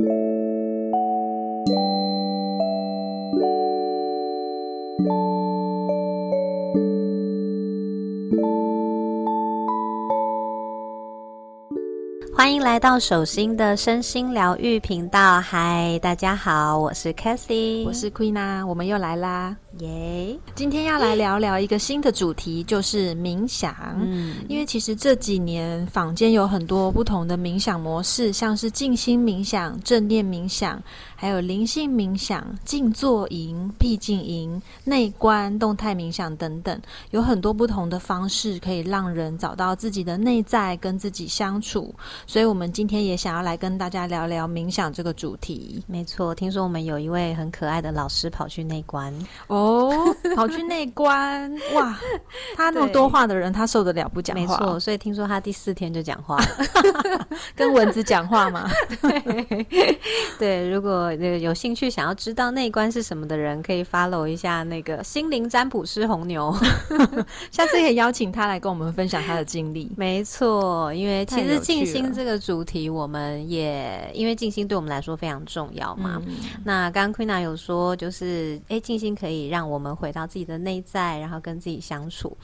欢迎来到手心的身心疗愈频道。嗨，大家好，我是 Cathy，我是 Queen 啊，我们又来啦。耶！今天要来聊聊一个新的主题，就是冥想。嗯，因为其实这几年坊间有很多不同的冥想模式，像是静心冥想、正念冥想，还有灵性冥想、静坐营、闭静营、内观、动态冥想等等，有很多不同的方式可以让人找到自己的内在，跟自己相处。所以，我们今天也想要来跟大家聊聊冥想这个主题。没错，听说我们有一位很可爱的老师跑去内观哦。哦，跑去内关哇！他那么多话的人，他受得了不讲话？没错，所以听说他第四天就讲话了，跟蚊子讲话嘛。对，如果有兴趣想要知道内关是什么的人，可以 follow 一下那个心灵占卜师红牛，下次可以邀请他来跟我们分享他的经历。没错，因为其实静心这个主题，我们也因为静心对我们来说非常重要嘛。那刚刚 Queena 有说，就是哎，静心可以让让我们回到自己的内在，然后跟自己相处。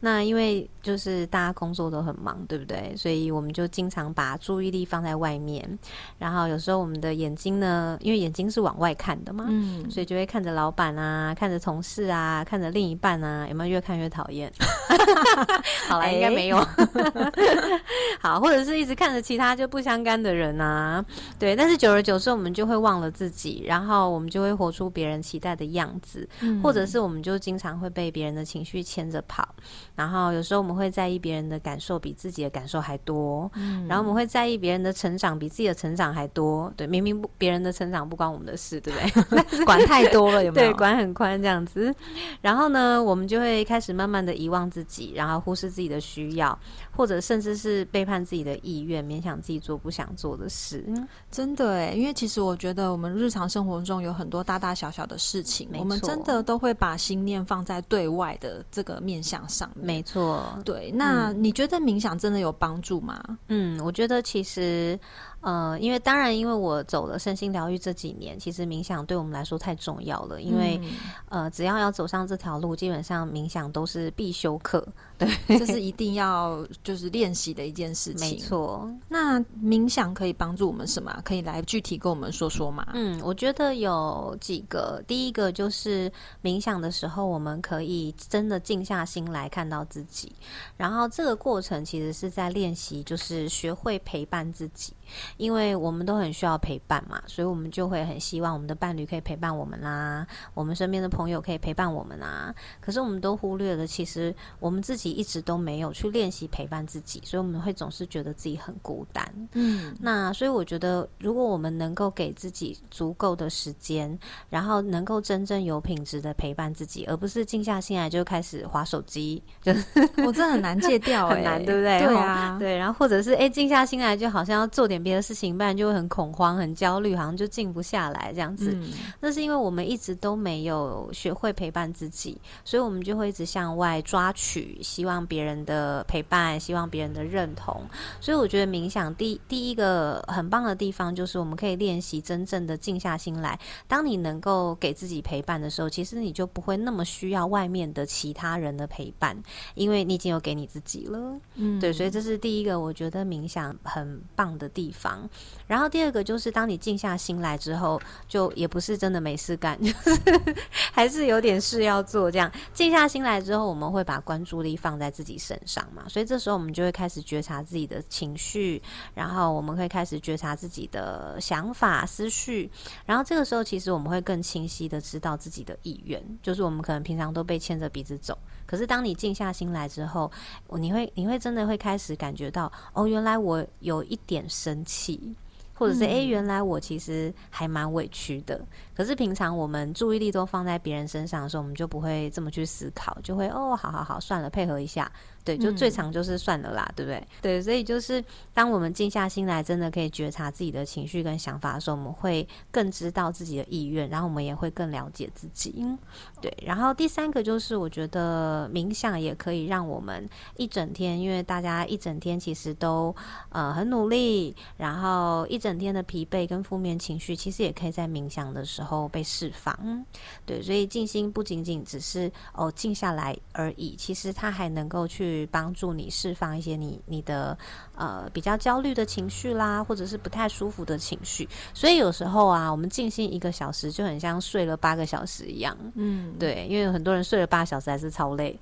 那因为就是大家工作都很忙，对不对？所以我们就经常把注意力放在外面，然后有时候我们的眼睛呢，因为眼睛是往外看的嘛，嗯，所以就会看着老板啊，看着同事啊，看着另一半啊，有没有越看越讨厌？好了，应该没有。好，或者是一直看着其他就不相干的人啊，对。但是久而久之，我们就会忘了自己，然后我们就会活出别人期待的样子，或者是我们就经常会被别人的情绪牵着跑。然后有时候我们会在意别人的感受比自己的感受还多，嗯，然后我们会在意别人的成长比自己的成长还多，对，明明不别人的成长不关我们的事，对不对？管太多了，有没有？对，管很宽这样子。然后呢，我们就会开始慢慢的遗忘自己，然后忽视自己的需要，或者甚至是背叛自己的意愿，勉强自己做不想做的事。真的哎，因为其实我觉得我们日常生活中有很多大大小小的事情，我们真的都会把心念放在对外的这个面向上。没错，对。那你觉得冥想真的有帮助吗？嗯，我觉得其实。呃，因为当然，因为我走了身心疗愈这几年，其实冥想对我们来说太重要了。因为呃，只要要走上这条路，基本上冥想都是必修课，对，这是一定要就是练习的一件事情。没错。那冥想可以帮助我们什么？可以来具体跟我们说说吗？嗯，我觉得有几个。第一个就是冥想的时候，我们可以真的静下心来看到自己，然后这个过程其实是在练习，就是学会陪伴自己。因为我们都很需要陪伴嘛，所以我们就会很希望我们的伴侣可以陪伴我们啦，我们身边的朋友可以陪伴我们啊。可是我们都忽略了，其实我们自己一直都没有去练习陪伴自己，所以我们会总是觉得自己很孤单。嗯，那所以我觉得，如果我们能够给自己足够的时间，然后能够真正有品质的陪伴自己，而不是静下心来就开始划手机，就我真的很难戒掉，很难，对不对？对啊，对，然后或者是哎，静下心来就好像要做点别的事情，不然就会很恐慌、很焦虑，好像就静不下来这样子。那是因为我们一直都没有学会陪伴自己，所以我们就会一直向外抓取，希望别人的陪伴，希望别人的认同。所以我觉得冥想第第一个很棒的地方，就是我们可以练习真正的静下心来。当你能够给自己陪伴的时候，其实你就不会那么需要外面的其他人的陪伴，因为你已经有给你自己了。嗯，对，所以这是第一个，我觉得冥想很棒的地方。然后第二个就是，当你静下心来之后，就也不是真的没事干，就是还是有点事要做。这样静下心来之后，我们会把关注力放在自己身上嘛，所以这时候我们就会开始觉察自己的情绪，然后我们会开始觉察自己的想法、思绪。然后这个时候，其实我们会更清晰的知道自己的意愿，就是我们可能平常都被牵着鼻子走，可是当你静下心来之后，你会你会真的会开始感觉到，哦，原来我有一点生气。或者是哎，原来我其实还蛮委屈的。可是平常我们注意力都放在别人身上的时候，我们就不会这么去思考，就会哦，好好好，算了，配合一下。对，就最常就是算了啦，对不对？对，所以就是当我们静下心来，真的可以觉察自己的情绪跟想法的时候，我们会更知道自己的意愿，然后我们也会更了解自己。对，然后第三个就是我觉得冥想也可以让我们一整天，因为大家一整天其实都呃很努力，然后一整天的疲惫跟负面情绪，其实也可以在冥想的时候后被释放。对，所以静心不仅仅只是哦静下来而已，其实它还能够去帮助你释放一些你你的呃比较焦虑的情绪啦，或者是不太舒服的情绪。所以有时候啊，我们静心一个小时就很像睡了八个小时一样。嗯，对，因为很多人睡了八小时还是超累。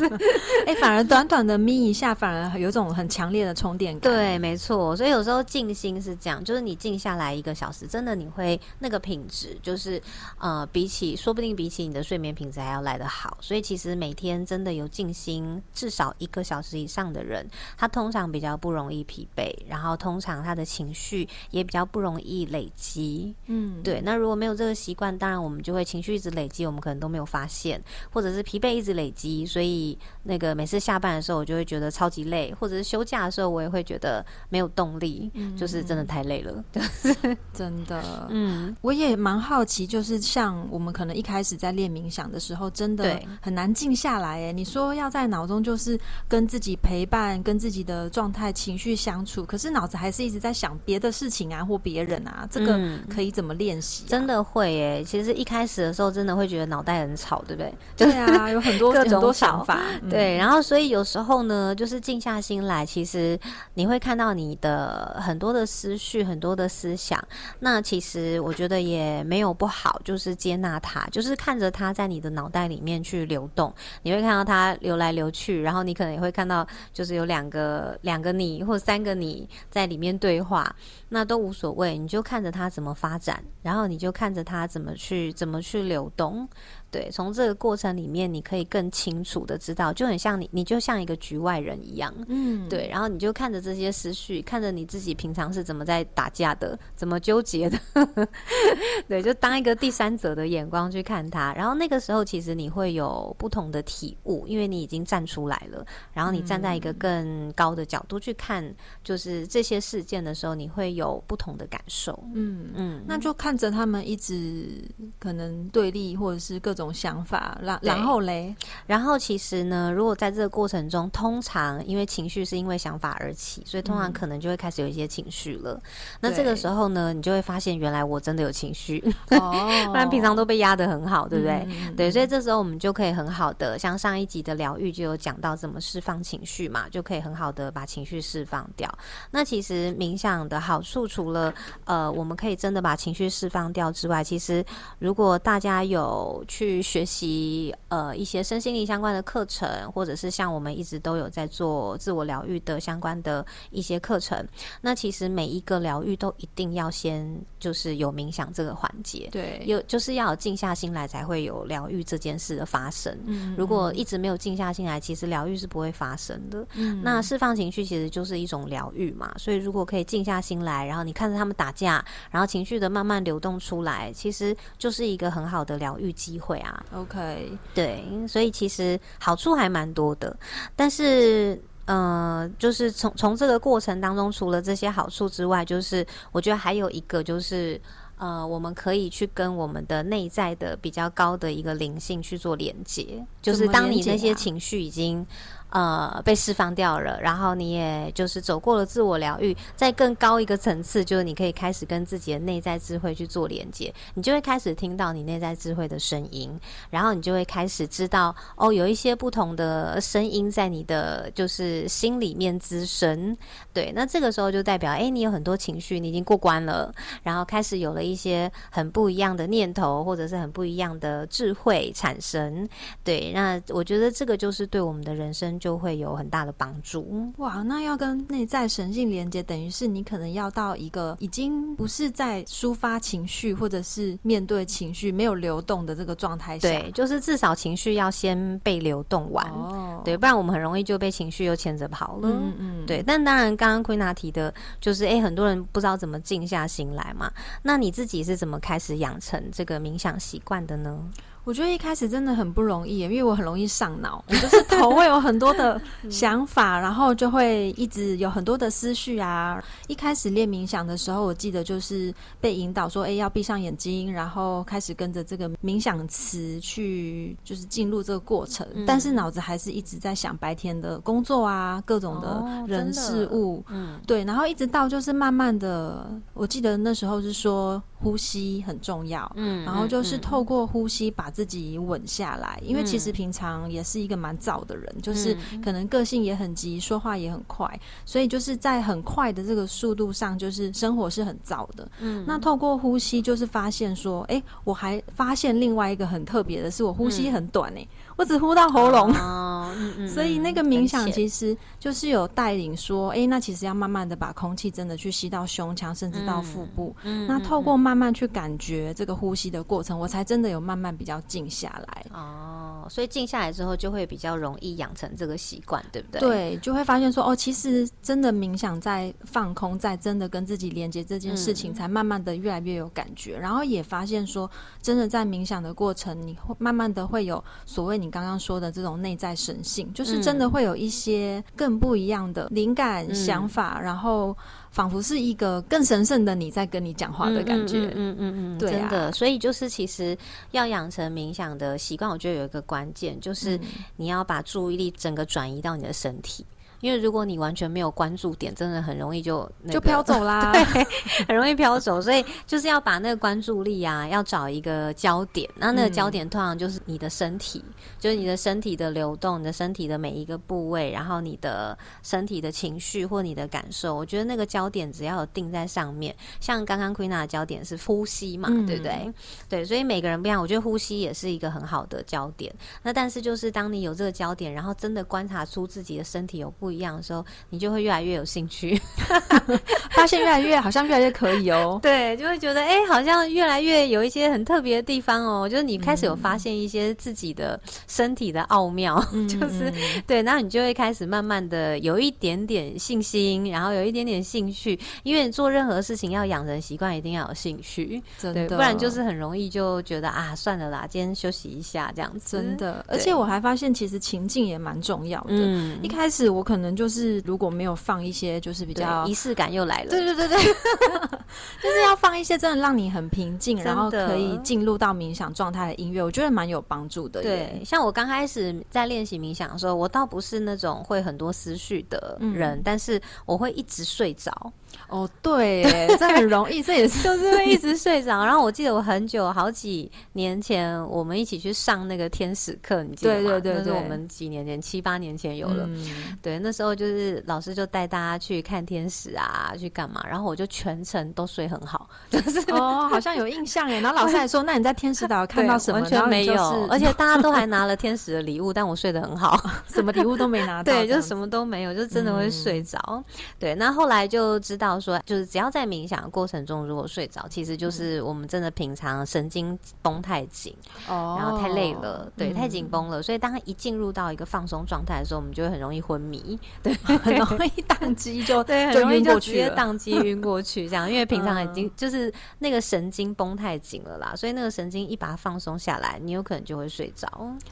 哎，反而短短的眯一下，反而有种很强烈的充电感。对，没错。所以有时候静心是这样，就是你静下来一个小时，真的你会那个品质，就是呃，比起说不定比起你的睡眠品质还要来得好。所以其实每天真的有静心至少一个小时以上的人，他通常比较不容易疲惫，然后通常他的情绪也比较不容易累积。嗯，对。那如果没有这个习惯，当然我们就会情绪一直累积，我们可能都没有发现，或者是疲惫一直累积，所以那个每次下班的时候，我就会觉得超级累，或者是休假的时候，我也会觉得没有动力，就是真的太累了，真的。嗯，我也蛮好奇，就是像我们可能一开始在练冥想的时候，真的很难静下来。哎，你说要在脑中就是跟自己陪伴，跟自己的状态、情绪相处，可是脑子还是一直在想别的事情啊，或别人啊，这个可以怎么练习？真的会哎，其实一开始的时候，真的会觉得脑袋很吵，对不对？对啊，有很多 各种想法。对，然后所以有时候呢，就是静下心来，其实你会看到你的很多的思绪，很多的思想。那其实我觉得也没有不好，就是接纳它，就是看着它在你的脑袋里面去流动。你会看到它流来流去，然后你可能也会看到，就是有两个两个你或三个你在里面对话，那都无所谓，你就看着它怎么发展，然后你就看着它怎么去怎么去流动。对，从这个过程里面，你可以更清楚的知道，就很像你，你就像一个局外人一样，嗯，对，然后你就看着这些思绪，看着你自己平常是怎么在打架的，怎么纠结的，对，就当一个第三者的眼光去看他，然后那个时候其实你会有不同的体悟，因为你已经站出来了，然后你站在一个更高的角度去看，就是这些事件的时候，你会有不同的感受，嗯。嗯，那就看着他们一直可能对立，或者是各种。种想法，然然后嘞，然后其实呢，如果在这个过程中，通常因为情绪是因为想法而起，所以通常可能就会开始有一些情绪了。那这个时候呢，你就会发现原来我真的有情绪，不然平常都被压得很好，对不对？对，所以这时候我们就可以很好的，像上一集的疗愈就有讲到怎么释放情绪嘛，就可以很好的把情绪释放掉。那其实冥想的好处，除了呃，我们可以真的把情绪释放掉之外，其实如果大家有去去学习呃一些身心灵相关的课程，或者是像我们一直都有在做自我疗愈的相关的一些课程。那其实每一个疗愈都一定要先就是有冥想这个环节，对，有就是要静下心来才会有疗愈这件事的发生。嗯，如果一直没有静下心来，其实疗愈是不会发生的。嗯，那释放情绪其实就是一种疗愈嘛。所以如果可以静下心来，然后你看着他们打架，然后情绪的慢慢流动出来，其实就是一个很好的疗愈机会。啊，OK，对，所以其实好处还蛮多的，但是，呃，就是从从这个过程当中，除了这些好处之外，就是我觉得还有一个，就是呃，我们可以去跟我们的内在的比较高的一个灵性去做连接，就是当你那些情绪已经。呃，被释放掉了，然后你也就是走过了自我疗愈，在更高一个层次，就是你可以开始跟自己的内在智慧去做连接，你就会开始听到你内在智慧的声音，然后你就会开始知道哦，有一些不同的声音在你的就是心里面滋生，对，那这个时候就代表哎，你有很多情绪，你已经过关了，然后开始有了一些很不一样的念头，或者是很不一样的智慧产生，对，那我觉得这个就是对我们的人生。就会有很大的帮助哇！那要跟内在神性连接，等于是你可能要到一个已经不是在抒发情绪，或者是面对情绪没有流动的这个状态下。对，就是至少情绪要先被流动完，对，不然我们很容易就被情绪又牵着跑了。嗯嗯。对，但当然，刚刚奎娜提的就是，哎，很多人不知道怎么静下心来嘛。那你自己是怎么开始养成这个冥想习惯的呢？我觉得一开始真的很不容易，因为我很容易上脑，我 就是头会有很多的 想法，然后就会一直有很多的思绪啊。一开始练冥想的时候，我记得就是被引导说，哎，要闭上眼睛，然后开始跟着这个冥想词去，就是进入这个过程。但是脑子还是一直在想白天的工作啊，各种的人事物，嗯，对。然后一直到就是慢慢的，我记得那时候是说呼吸很重要，嗯，然后就是透过呼吸把。自己稳下来，因为其实平常也是一个蛮躁的人，就是可能个性也很急，说话也很快，所以就是在很快的这个速度上，就是生活是很躁的。嗯，那透过呼吸，就是发现说，哎，我还发现另外一个很特别的是，我呼吸很短哎。我只呼到喉咙，哦 所以那个冥想其实就是有带领说，哎，那其实要慢慢的把空气真的去吸到胸腔，甚至到腹部。嗯那透过慢慢去感觉这个呼吸的过程，我才真的有慢慢比较静下来。哦，所以静下来之后，就会比较容易养成这个习惯，对不对？对，就会发现说，哦，其实真的冥想在放空，在真的跟自己连接这件事情，才慢慢的越来越有感觉。然后也发现说，真的在冥想的过程，你会慢慢的会有所谓你。刚刚说的这种内在神性，就是真的会有一些更不一样的灵感、想法，然后仿佛是一个更神圣的你在跟你讲话的感觉。嗯嗯嗯，对，真的。所以就是其实要养成冥想的习惯，我觉得有一个关键，就是你要把注意力整个转移到你的身体。因为如果你完全没有关注点，真的很容易就就飘走啦，对，很容易飘走。所以就是要把那个关注力啊，要找一个焦点。那那个焦点通常就是你的身体，就是你的身体的流动，你的身体的每一个部位，然后你的身体的情绪或你的感受。我觉得那个焦点只要有定在上面，像刚刚 Queen 的焦点是呼吸嘛，对不对？对，所以每个人不一样。我觉得呼吸也是一个很好的焦点。那但是就是当你有这个焦点，然后真的观察出自己的身体有不。不一样的时候，你就会越来越有兴趣，发现越来越好像越来越可以哦。对，就会觉得哎，好像越来越有一些很特别的地方哦。就是你开始有发现一些自己的身体的奥妙，就是对，然后你就会开始慢慢的有一点点信心，然后有一点点兴趣。因为做任何事情要养成习惯，一定要有兴趣，对，不然就是很容易就觉得啊，算了啦，今天休息一下这样子。真的，而且我还发现其实情境也蛮重要的。嗯，一开始我可能。可能就是如果没有放一些，就是比较仪式感又来了。对对对对，就是要放一些真的让你很平静，然后可以进入到冥想状态的音乐，我觉得蛮有帮助的。对，像我刚开始在练习冥想的时候，我倒不是那种会很多思绪的人，但是我会一直睡着。哦，对，这很容易，这也是 就是会一直睡着。然后我记得我很久好几年前，我们一起去上那个天使课，你记得吗？那是我们几年前，七八年前有了。对，那时候就是老师就带大家去看天使啊，去干嘛？然后我就全程都睡很好，就是哦，好像有印象耶。然后老师还说：“那你在天使岛看到什么？”完全没有，而且大家都还拿了天使的礼物，但我睡得很好，什么礼物都没拿到，对，就什么都没有，就真的会睡着。对，那后来就知道。说就是只要在冥想的过程中，如果睡着，其实就是我们真的平常神经绷太紧，哦，然后太累了，对，太紧绷了，所以当他一进入到一个放松状态的时候，我们就会很容易昏迷，对，很容易宕机，就对，很容易就直接宕机晕过去，这样，因为平常已经就是那个神经绷太紧了啦，所以那个神经一把它放松下来，你有可能就会睡着。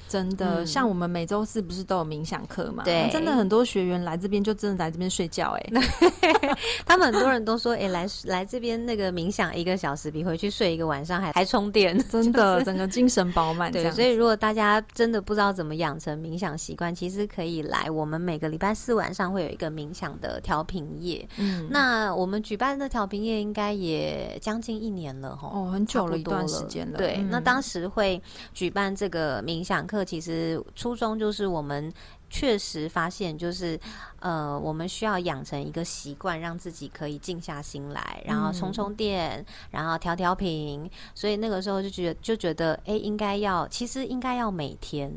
真的，像我们每周四不是都有冥想课嘛？对，真的很多学员来这边就真的来这边睡觉，哎，他们。很多人都说，哎，来来这边那个冥想一个小时，比回去睡一个晚上还还充电，真的，整个精神饱满。对，所以如果大家真的不知道怎么养成冥想习惯，其实可以来我们每个礼拜四晚上会有一个冥想的调频夜。嗯，那我们举办的调频夜应该也将近一年了，哈，哦，很久了一段时间了。对，那当时会举办这个冥想课，其实初衷就是我们。确实发现，就是呃，我们需要养成一个习惯，让自己可以静下心来，然后充充电，然后调调频。所以那个时候就觉得，就觉得，哎，应该要，其实应该要每天，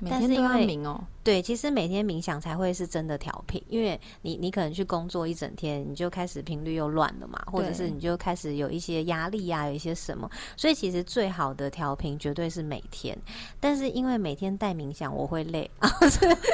每天都要冥哦。对，其实每天冥想才会是真的调频，因为你你可能去工作一整天，你就开始频率又乱了嘛，或者是你就开始有一些压力呀，有一些什么，所以其实最好的调频绝对是每天。但是因为每天带冥想，我会累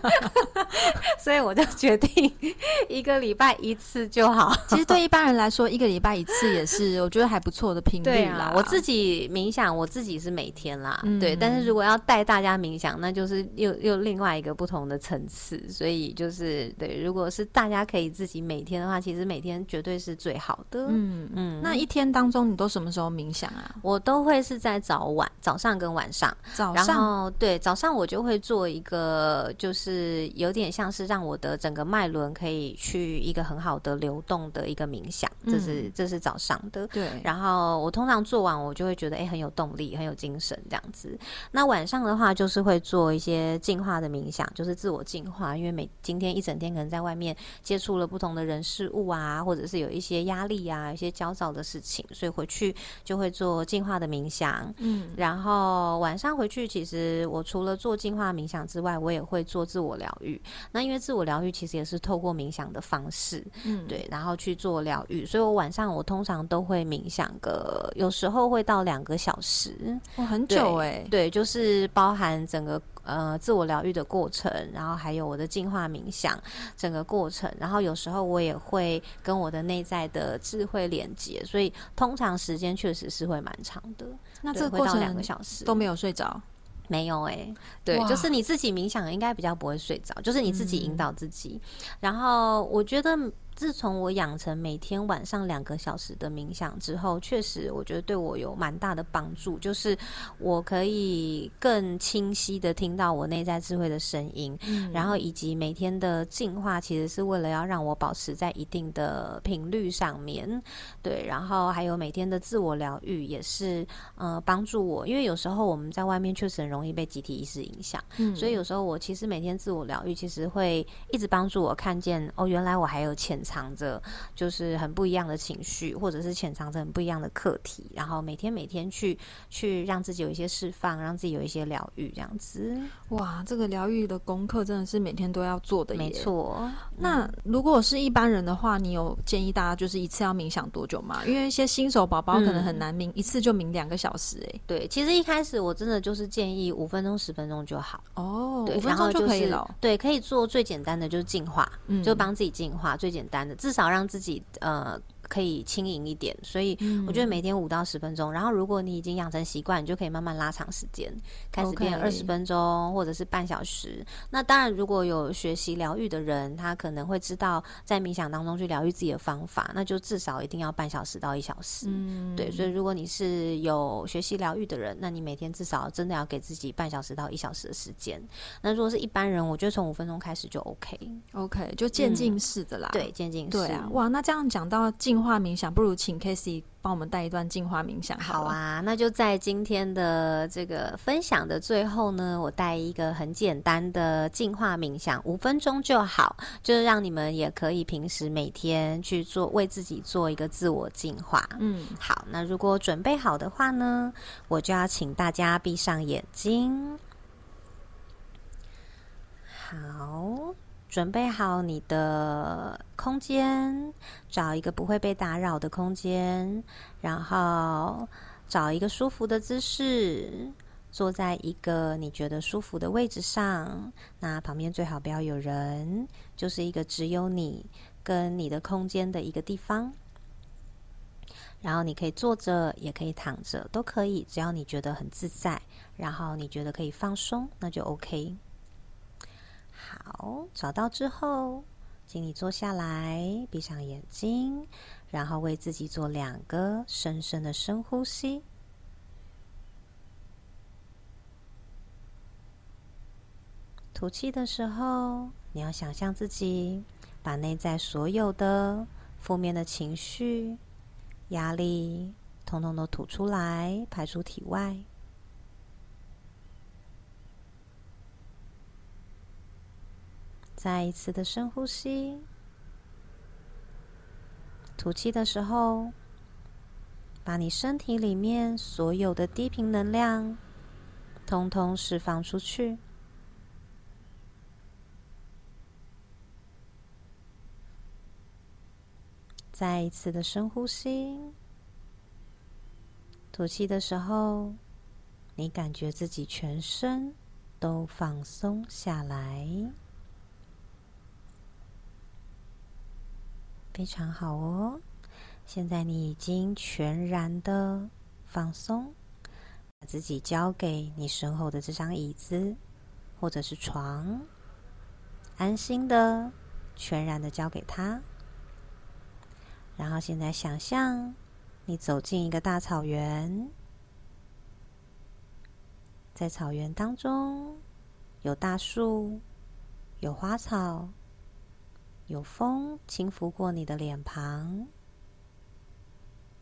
所以我就决定一个礼拜一次就好。其实对一般人来说，一个礼拜一次也是我觉得还不错的频率啦。我自己冥想，我自己是每天啦，对。但是如果要带大家冥想，那就是又又另外一个不同的层次。所以就是对，如果是大家可以自己每天的话，其实每天绝对是最好的。嗯嗯。那一天当中，你都什么时候冥想啊？我都会是在早晚、早上跟晚上。早上对早上我就会做一个，就是有点像是让我的整个脉轮可以去一个很好的流动的一个冥想，这是这是早上的。对，然后我通常做完，我就会觉得哎很有动力，很有精神这样子。那晚上的话，就是会做一些净化的冥想，就是自我净化，因为每今天一整天可能在外面接触了不同的人事物啊，或者是有一些压力啊，一些焦躁的事情，所以回去就会做净化的冥想。嗯，然后晚上回去，其实我除了做净化冥想之外，我也会做自我疗愈。那因为自我疗愈其实也是透过冥想的方式，嗯，对，然后去做疗愈。所以我晚上我通常都会冥想个，有时候会到两个小时，哇，很久哎。对，就是包含整个呃自我疗愈的过程，然后还有我的净化冥想整个过程。然后有时候我也会跟我的内在的智慧连接，所以通常时间确实是会蛮长的。那这个过程两个小时都没有睡着。没有哎，对，就是你自己冥想，应该比较不会睡着，就是你自己引导自己。然后我觉得。自从我养成每天晚上两个小时的冥想之后，确实我觉得对我有蛮大的帮助。就是我可以更清晰的听到我内在智慧的声音，然后以及每天的进化，其实是为了要让我保持在一定的频率上面。对，然后还有每天的自我疗愈，也是呃帮助我。因为有时候我们在外面确实很容易被集体意识影响，所以有时候我其实每天自我疗愈，其实会一直帮助我看见哦，原来我还有潜。藏着就是很不一样的情绪，或者是潜藏着很不一样的课题，然后每天每天去去让自己有一些释放，让自己有一些疗愈，这样子。哇，这个疗愈的功课真的是每天都要做的，没错。那如果是一般人的话，你有建议大家就是一次要冥想多久吗？因为一些新手宝宝可能很难冥一次就冥两个小时。哎，对，其实一开始我真的就是建议五分钟、十分钟就好。哦，五分钟就可以了。对，可以做最简单的就是净化，就帮自己净化最简单。至少让自己呃。可以轻盈一点，所以我觉得每天五到十分钟。然后，如果你已经养成习惯，你就可以慢慢拉长时间，开始变二十分钟或者是半小时。那当然，如果有学习疗愈的人，他可能会知道在冥想当中去疗愈自己的方法，那就至少一定要半小时到一小时。嗯，对。所以，如果你是有学习疗愈的人，那你每天至少真的要给自己半小时到一小时的时间。那如果是一般人，我觉得从五分钟开始就 OK。OK，就渐进式的啦。对，渐进式。对啊，哇，那这样讲到进。净化冥想，不如请 k a s e y 帮我们带一段净化冥想。好啊，那就在今天的这个分享的最后呢，我带一个很简单的净化冥想，五分钟就好，就是让你们也可以平时每天去做，为自己做一个自我净化。嗯，好，那如果准备好的话呢，我就要请大家闭上眼睛。好。准备好你的空间，找一个不会被打扰的空间，然后找一个舒服的姿势，坐在一个你觉得舒服的位置上。那旁边最好不要有人，就是一个只有你跟你的空间的一个地方。然后你可以坐着，也可以躺着，都可以，只要你觉得很自在，然后你觉得可以放松，那就 OK。好，找到之后，请你坐下来，闭上眼睛，然后为自己做两个深深的深呼吸。吐气的时候，你要想象自己把内在所有的负面的情绪、压力，统统都吐出来，排出体外。再一次的深呼吸，吐气的时候，把你身体里面所有的低频能量，通通释放出去。再一次的深呼吸，吐气的时候，你感觉自己全身都放松下来。非常好哦。现在你已经全然的放松，把自己交给你身后的这张椅子或者是床，安心的、全然的交给他。然后现在想象你走进一个大草原，在草原当中有大树、有花草。有风轻拂过你的脸庞，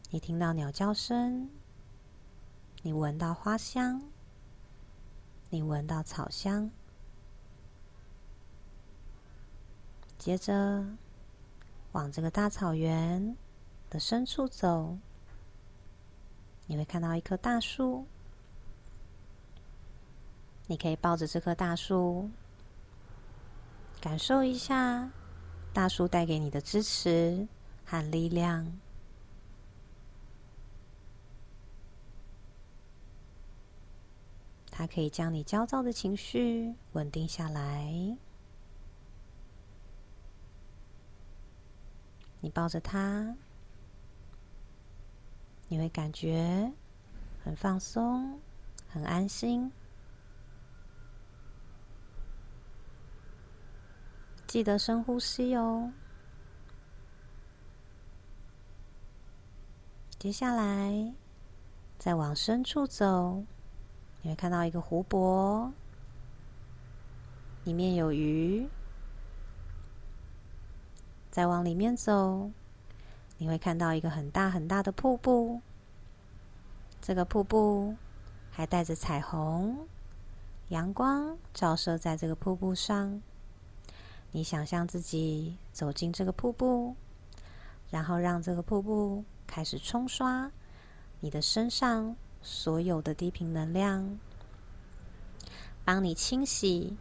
你听到鸟叫声，你闻到花香，你闻到草香。接着往这个大草原的深处走，你会看到一棵大树，你可以抱着这棵大树，感受一下。大树带给你的支持和力量，它可以将你焦躁的情绪稳定下来。你抱着它，你会感觉很放松、很安心。记得深呼吸哦。接下来，再往深处走，你会看到一个湖泊，里面有鱼。再往里面走，你会看到一个很大很大的瀑布。这个瀑布还带着彩虹，阳光照射在这个瀑布上。你想象自己走进这个瀑布，然后让这个瀑布开始冲刷你的身上所有的低频能量，帮你清洗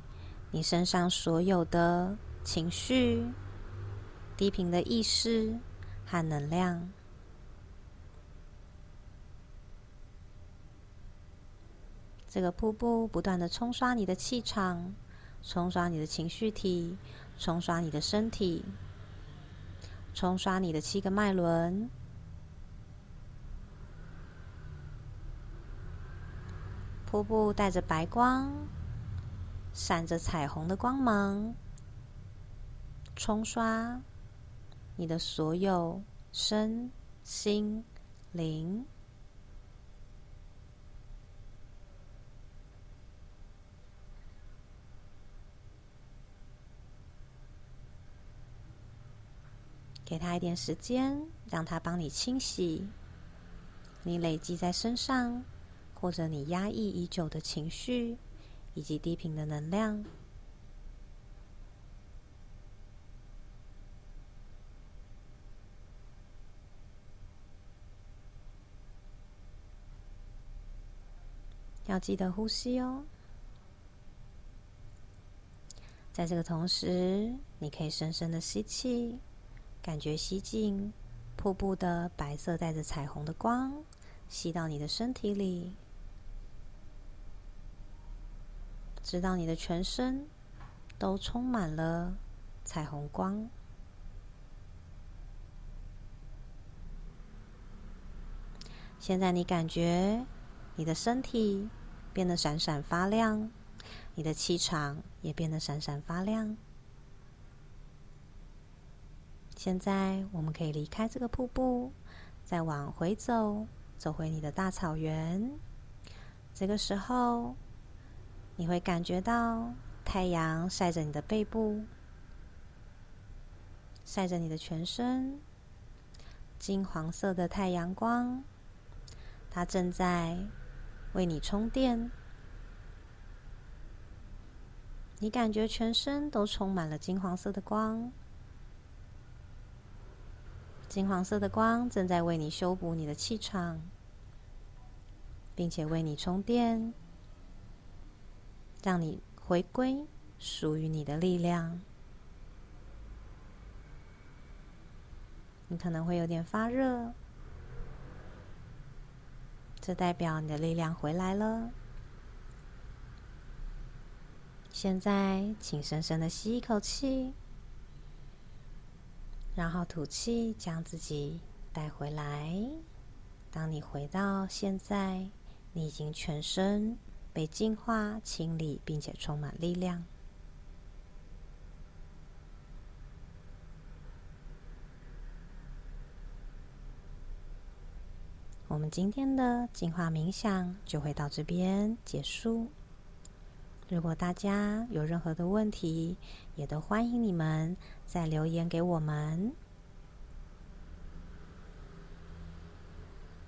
你身上所有的情绪、低频的意识和能量。这个瀑布不断的冲刷你的气场。冲刷你的情绪体，冲刷你的身体，冲刷你的七个脉轮。瀑布带着白光，闪着彩虹的光芒，冲刷你的所有身心灵。给他一点时间，让他帮你清洗你累积在身上或者你压抑已久的情绪以及低频的能量。要记得呼吸哦。在这个同时，你可以深深的吸气。感觉吸进瀑布的白色带着彩虹的光，吸到你的身体里，直到你的全身都充满了彩虹光。现在你感觉你的身体变得闪闪发亮，你的气场也变得闪闪发亮。现在我们可以离开这个瀑布，再往回走，走回你的大草原。这个时候，你会感觉到太阳晒着你的背部，晒着你的全身，金黄色的太阳光，它正在为你充电。你感觉全身都充满了金黄色的光。金黄色的光正在为你修补你的气场，并且为你充电，让你回归属于你的力量。你可能会有点发热，这代表你的力量回来了。现在，请深深的吸一口气。然后吐气，将自己带回来。当你回到现在，你已经全身被净化、清理，并且充满力量。我们今天的净化冥想就会到这边结束。如果大家有任何的问题，也都欢迎你们再留言给我们。